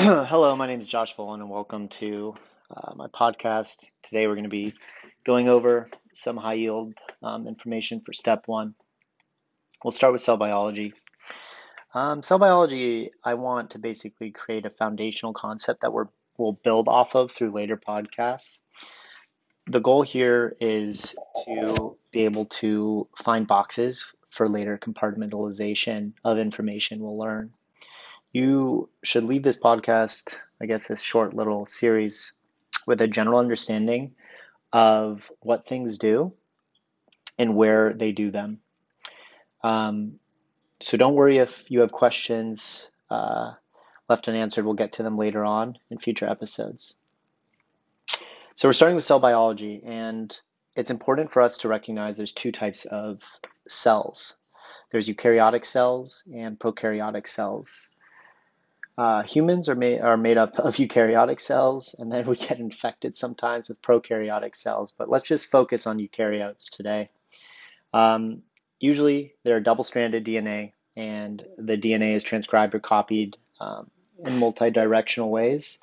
Hello, my name is Josh Fullen, and welcome to uh, my podcast. Today, we're going to be going over some high yield um, information for step one. We'll start with cell biology. Um, cell biology, I want to basically create a foundational concept that we're, we'll build off of through later podcasts. The goal here is to be able to find boxes for later compartmentalization of information we'll learn you should leave this podcast, I guess, this short little series, with a general understanding of what things do and where they do them. Um, so don't worry if you have questions uh, left unanswered. We'll get to them later on in future episodes. So we're starting with cell biology, and it's important for us to recognize there's two types of cells. There's eukaryotic cells and prokaryotic cells. Uh, humans are made are made up of eukaryotic cells, and then we get infected sometimes with prokaryotic cells. But let's just focus on eukaryotes today. Um, usually, they're double-stranded DNA, and the DNA is transcribed or copied um, in multi-directional ways.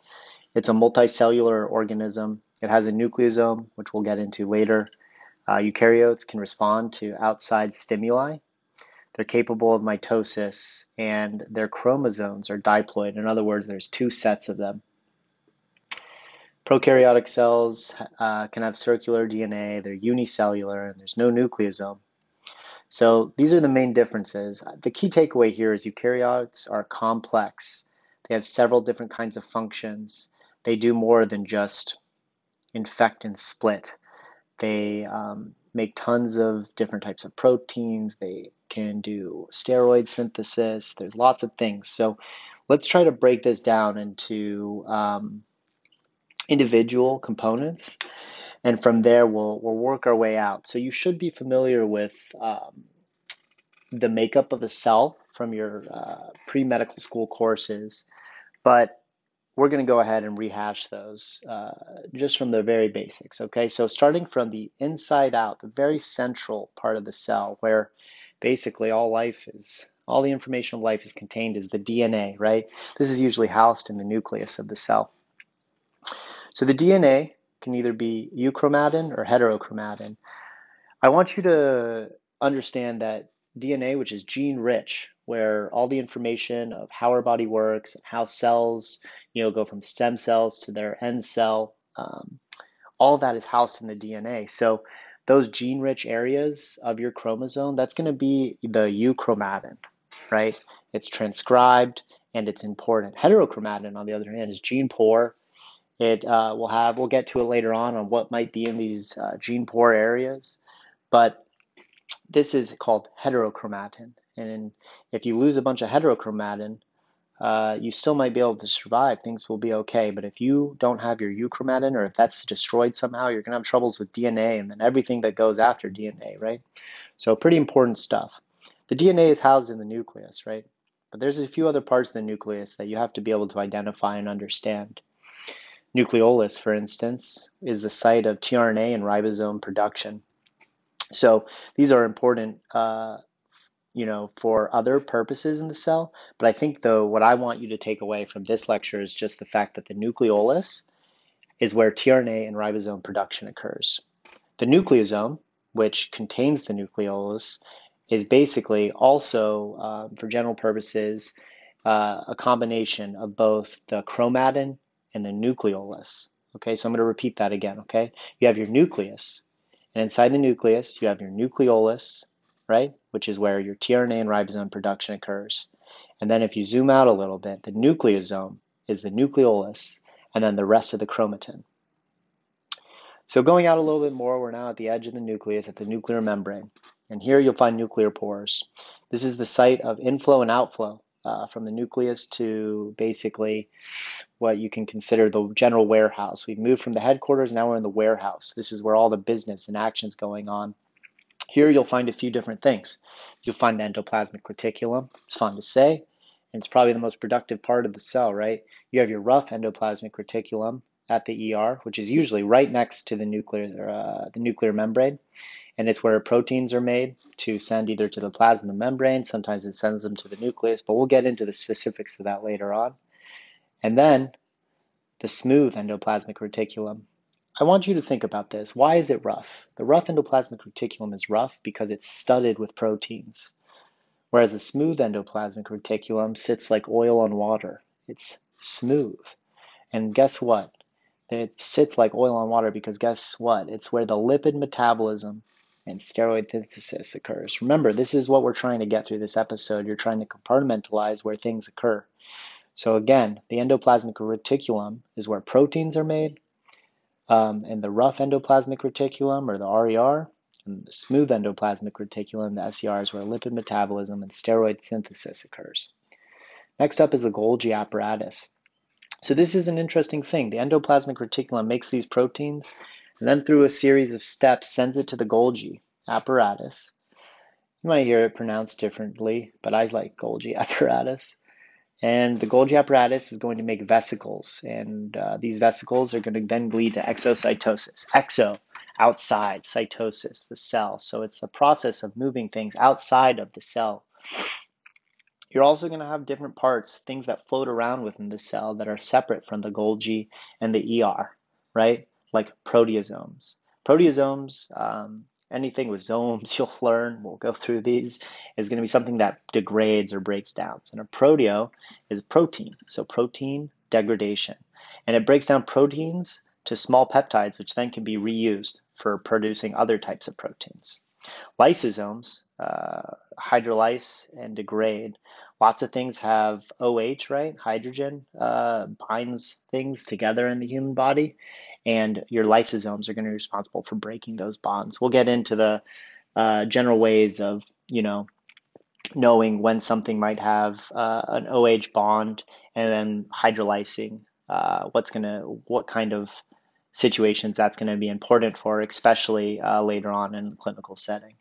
It's a multicellular organism. It has a nucleosome, which we'll get into later. Uh, eukaryotes can respond to outside stimuli, they're capable of mitosis, and their chromosomes are diploid. In other words, there's two sets of them. Prokaryotic cells uh, can have circular DNA, they're unicellular, and there's no nucleosome. So these are the main differences. The key takeaway here is eukaryotes are complex. They have several different kinds of functions. They do more than just infect and split. They um, make tons of different types of proteins. They can do steroid synthesis. There's lots of things. So let's try to break this down into um, individual components. And from there, we'll, we'll work our way out. So you should be familiar with um, the makeup of a cell from your uh, pre medical school courses. But we're going to go ahead and rehash those uh, just from the very basics. Okay, so starting from the inside out, the very central part of the cell where basically all life is, all the information of life is contained is the DNA, right? This is usually housed in the nucleus of the cell. So the DNA can either be euchromatin or heterochromatin. I want you to understand that DNA, which is gene rich, where all the information of how our body works and how cells, you know, go from stem cells to their end cell, um, all that is housed in the DNA. So those gene rich areas of your chromosome, that's going to be the euchromatin, right? It's transcribed and it's important. Heterochromatin, on the other hand, is gene poor. It uh, will have, we'll get to it later on on what might be in these uh, gene poor areas, but this is called heterochromatin. And if you lose a bunch of heterochromatin, uh, you still might be able to survive. Things will be okay. But if you don't have your euchromatin, or if that's destroyed somehow, you're going to have troubles with DNA and then everything that goes after DNA, right? So, pretty important stuff. The DNA is housed in the nucleus, right? But there's a few other parts of the nucleus that you have to be able to identify and understand. Nucleolus, for instance, is the site of tRNA and ribosome production. So these are important, uh, you know, for other purposes in the cell. But I think, though, what I want you to take away from this lecture is just the fact that the nucleolus is where tRNA and ribosome production occurs. The nucleosome, which contains the nucleolus, is basically also, um, for general purposes, uh, a combination of both the chromatin and the nucleolus. Okay, so I'm going to repeat that again. Okay, you have your nucleus, and inside the nucleus, you have your nucleolus, right, which is where your tRNA and ribosome production occurs. And then if you zoom out a little bit, the nucleosome is the nucleolus, and then the rest of the chromatin. So going out a little bit more, we're now at the edge of the nucleus, at the nuclear membrane. And here you'll find nuclear pores. This is the site of inflow and outflow uh, from the nucleus to basically what you can consider the general warehouse. We've moved from the headquarters, now we're in the warehouse. This is where all the business and action's going on. Here you'll find a few different things. You'll find the endoplasmic reticulum. It's fun to say, and it's probably the most productive part of the cell, right? You have your rough endoplasmic reticulum at the ER, which is usually right next to the nuclear uh, the nuclear membrane, and it's where proteins are made to send either to the plasma membrane. Sometimes it sends them to the nucleus, but we'll get into the specifics of that later on. And then the smooth endoplasmic reticulum. I want you to think about this. Why is it rough? The rough endoplasmic reticulum is rough because it's studded with proteins, whereas the smooth endoplasmic reticulum sits like oil on water. It's smooth. And guess what? It sits like oil on water because guess what? It's where the lipid metabolism and steroid synthesis occurs. Remember, this is what we're trying to get through this episode. You're trying to compartmentalize where things occur. So again, the endoplasmic reticulum is where proteins are made, um, and the rough endoplasmic reticulum, or the RER, and the smooth endoplasmic reticulum, the SER, is where lipid metabolism and steroid synthesis occurs. Next up is the Golgi apparatus. So this is an interesting thing. The endoplasmic reticulum makes these proteins, and then through a series of steps sends it to the Golgi apparatus. You might hear it pronounced differently, but I like Golgi apparatus. And the Golgi apparatus is going to make vesicles, and uh, these vesicles are going to then lead to exocytosis. Exo, outside, cytosis, the cell. So it's the process of moving things outside of the cell. You're also going to have different parts, things that float around within the cell that are separate from the Golgi and the ER, right? Like proteasomes. Proteasomes, um, anything with zomes you'll learn, we'll go through these, is going to be something that degrades or breaks down. And a proteo is protein, so protein degradation. And it breaks down proteins to small peptides, which then can be reused for producing other types of proteins. Lysosomes uh, hydrolyze and degrade. Lots of things have OH, right? Hydrogen uh, binds things together in the human body and your lysosomes are going to be responsible for breaking those bonds. We'll get into the uh, general ways of, you know, knowing when something might have uh, an OH bond and then hydrolysing. Uh, what's to, what kind of situations that's going to be important for, especially uh, later on in the clinical setting.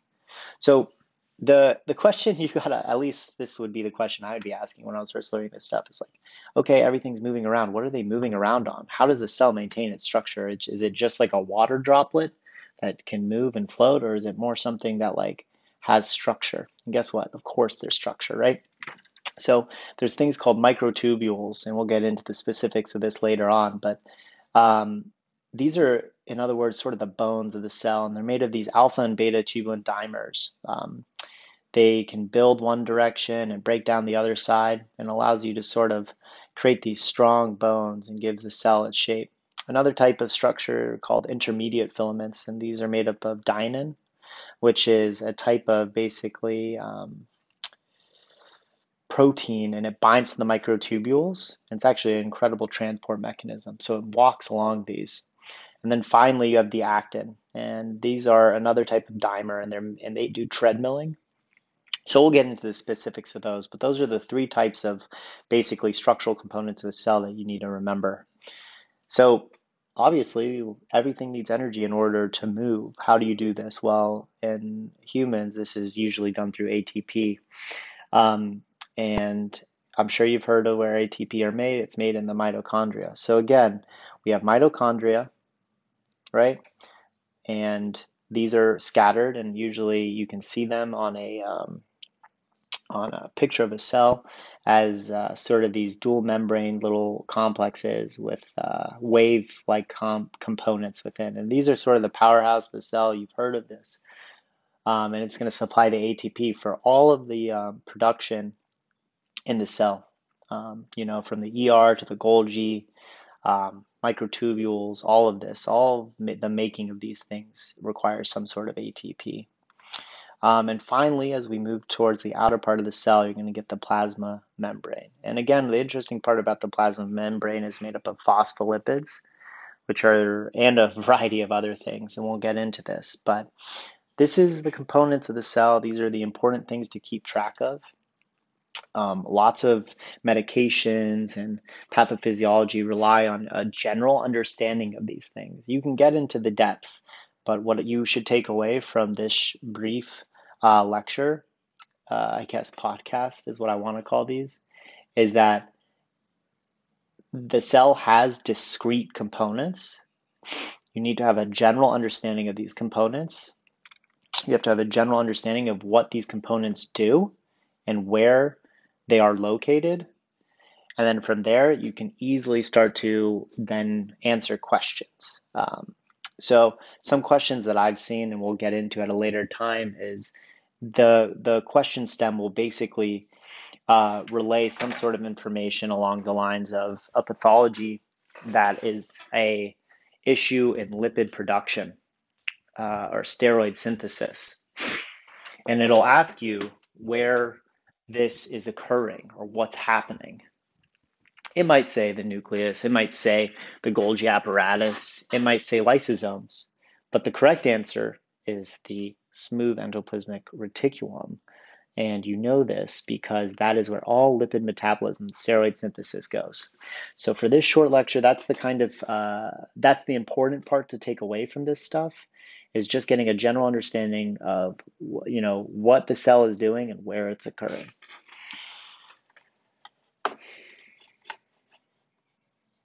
So the the question you gotta at least this would be the question I would be asking when I was first learning this stuff is like, okay, everything's moving around. What are they moving around on? How does the cell maintain its structure? Is it just like a water droplet that can move and float, or is it more something that like has structure? And guess what? Of course, there's structure, right? So there's things called microtubules, and we'll get into the specifics of this later on. But um, these are, in other words, sort of the bones of the cell, and they're made of these alpha and beta tubulin dimers. Um, they can build one direction and break down the other side and allows you to sort of create these strong bones and gives the cell its shape. Another type of structure called intermediate filaments, and these are made up of dynein, which is a type of basically um, protein and it binds to the microtubules. It's actually an incredible transport mechanism. So it walks along these. And then finally, you have the actin, and these are another type of dimer, and, and they do treadmilling. So we'll get into the specifics of those, but those are the three types of basically structural components of a cell that you need to remember. So obviously, everything needs energy in order to move. How do you do this? Well, in humans, this is usually done through ATP. Um, and I'm sure you've heard of where ATP are made. It's made in the mitochondria. So again, we have mitochondria, right? And these are scattered, and usually you can see them on a um, on a picture of a cell as uh, sort of these dual membrane little complexes with uh, wave like comp- components within. And these are sort of the powerhouse of the cell. You've heard of this. Um, and it's going to supply the ATP for all of the um, production in the cell, um, you know, from the ER to the Golgi, um, microtubules, all of this, all of the making of these things requires some sort of ATP. Um, and finally, as we move towards the outer part of the cell, you're going to get the plasma membrane. And again, the interesting part about the plasma membrane is made up of phospholipids, which are, and a variety of other things. And we'll get into this. But this is the components of the cell. These are the important things to keep track of. Um, lots of medications and pathophysiology rely on a general understanding of these things. You can get into the depths, but what you should take away from this brief uh, lecture, uh, I guess podcast is what I want to call these, is that the cell has discrete components. You need to have a general understanding of these components. You have to have a general understanding of what these components do and where they are located. And then from there, you can easily start to then answer questions. Um, so some questions that I've seen and we'll get into at a later time is the the question stem will basically uh, relay some sort of information along the lines of a pathology that is a issue in lipid production uh, or steroid synthesis, and it'll ask you where this is occurring or what's happening. It might say the nucleus, it might say the Golgi apparatus, it might say lysosomes, but the correct answer is the smooth endoplasmic reticulum. And you know this because that is where all lipid metabolism, steroid synthesis goes. So for this short lecture, that's the kind of uh, that's the important part to take away from this stuff is just getting a general understanding of you know what the cell is doing and where it's occurring.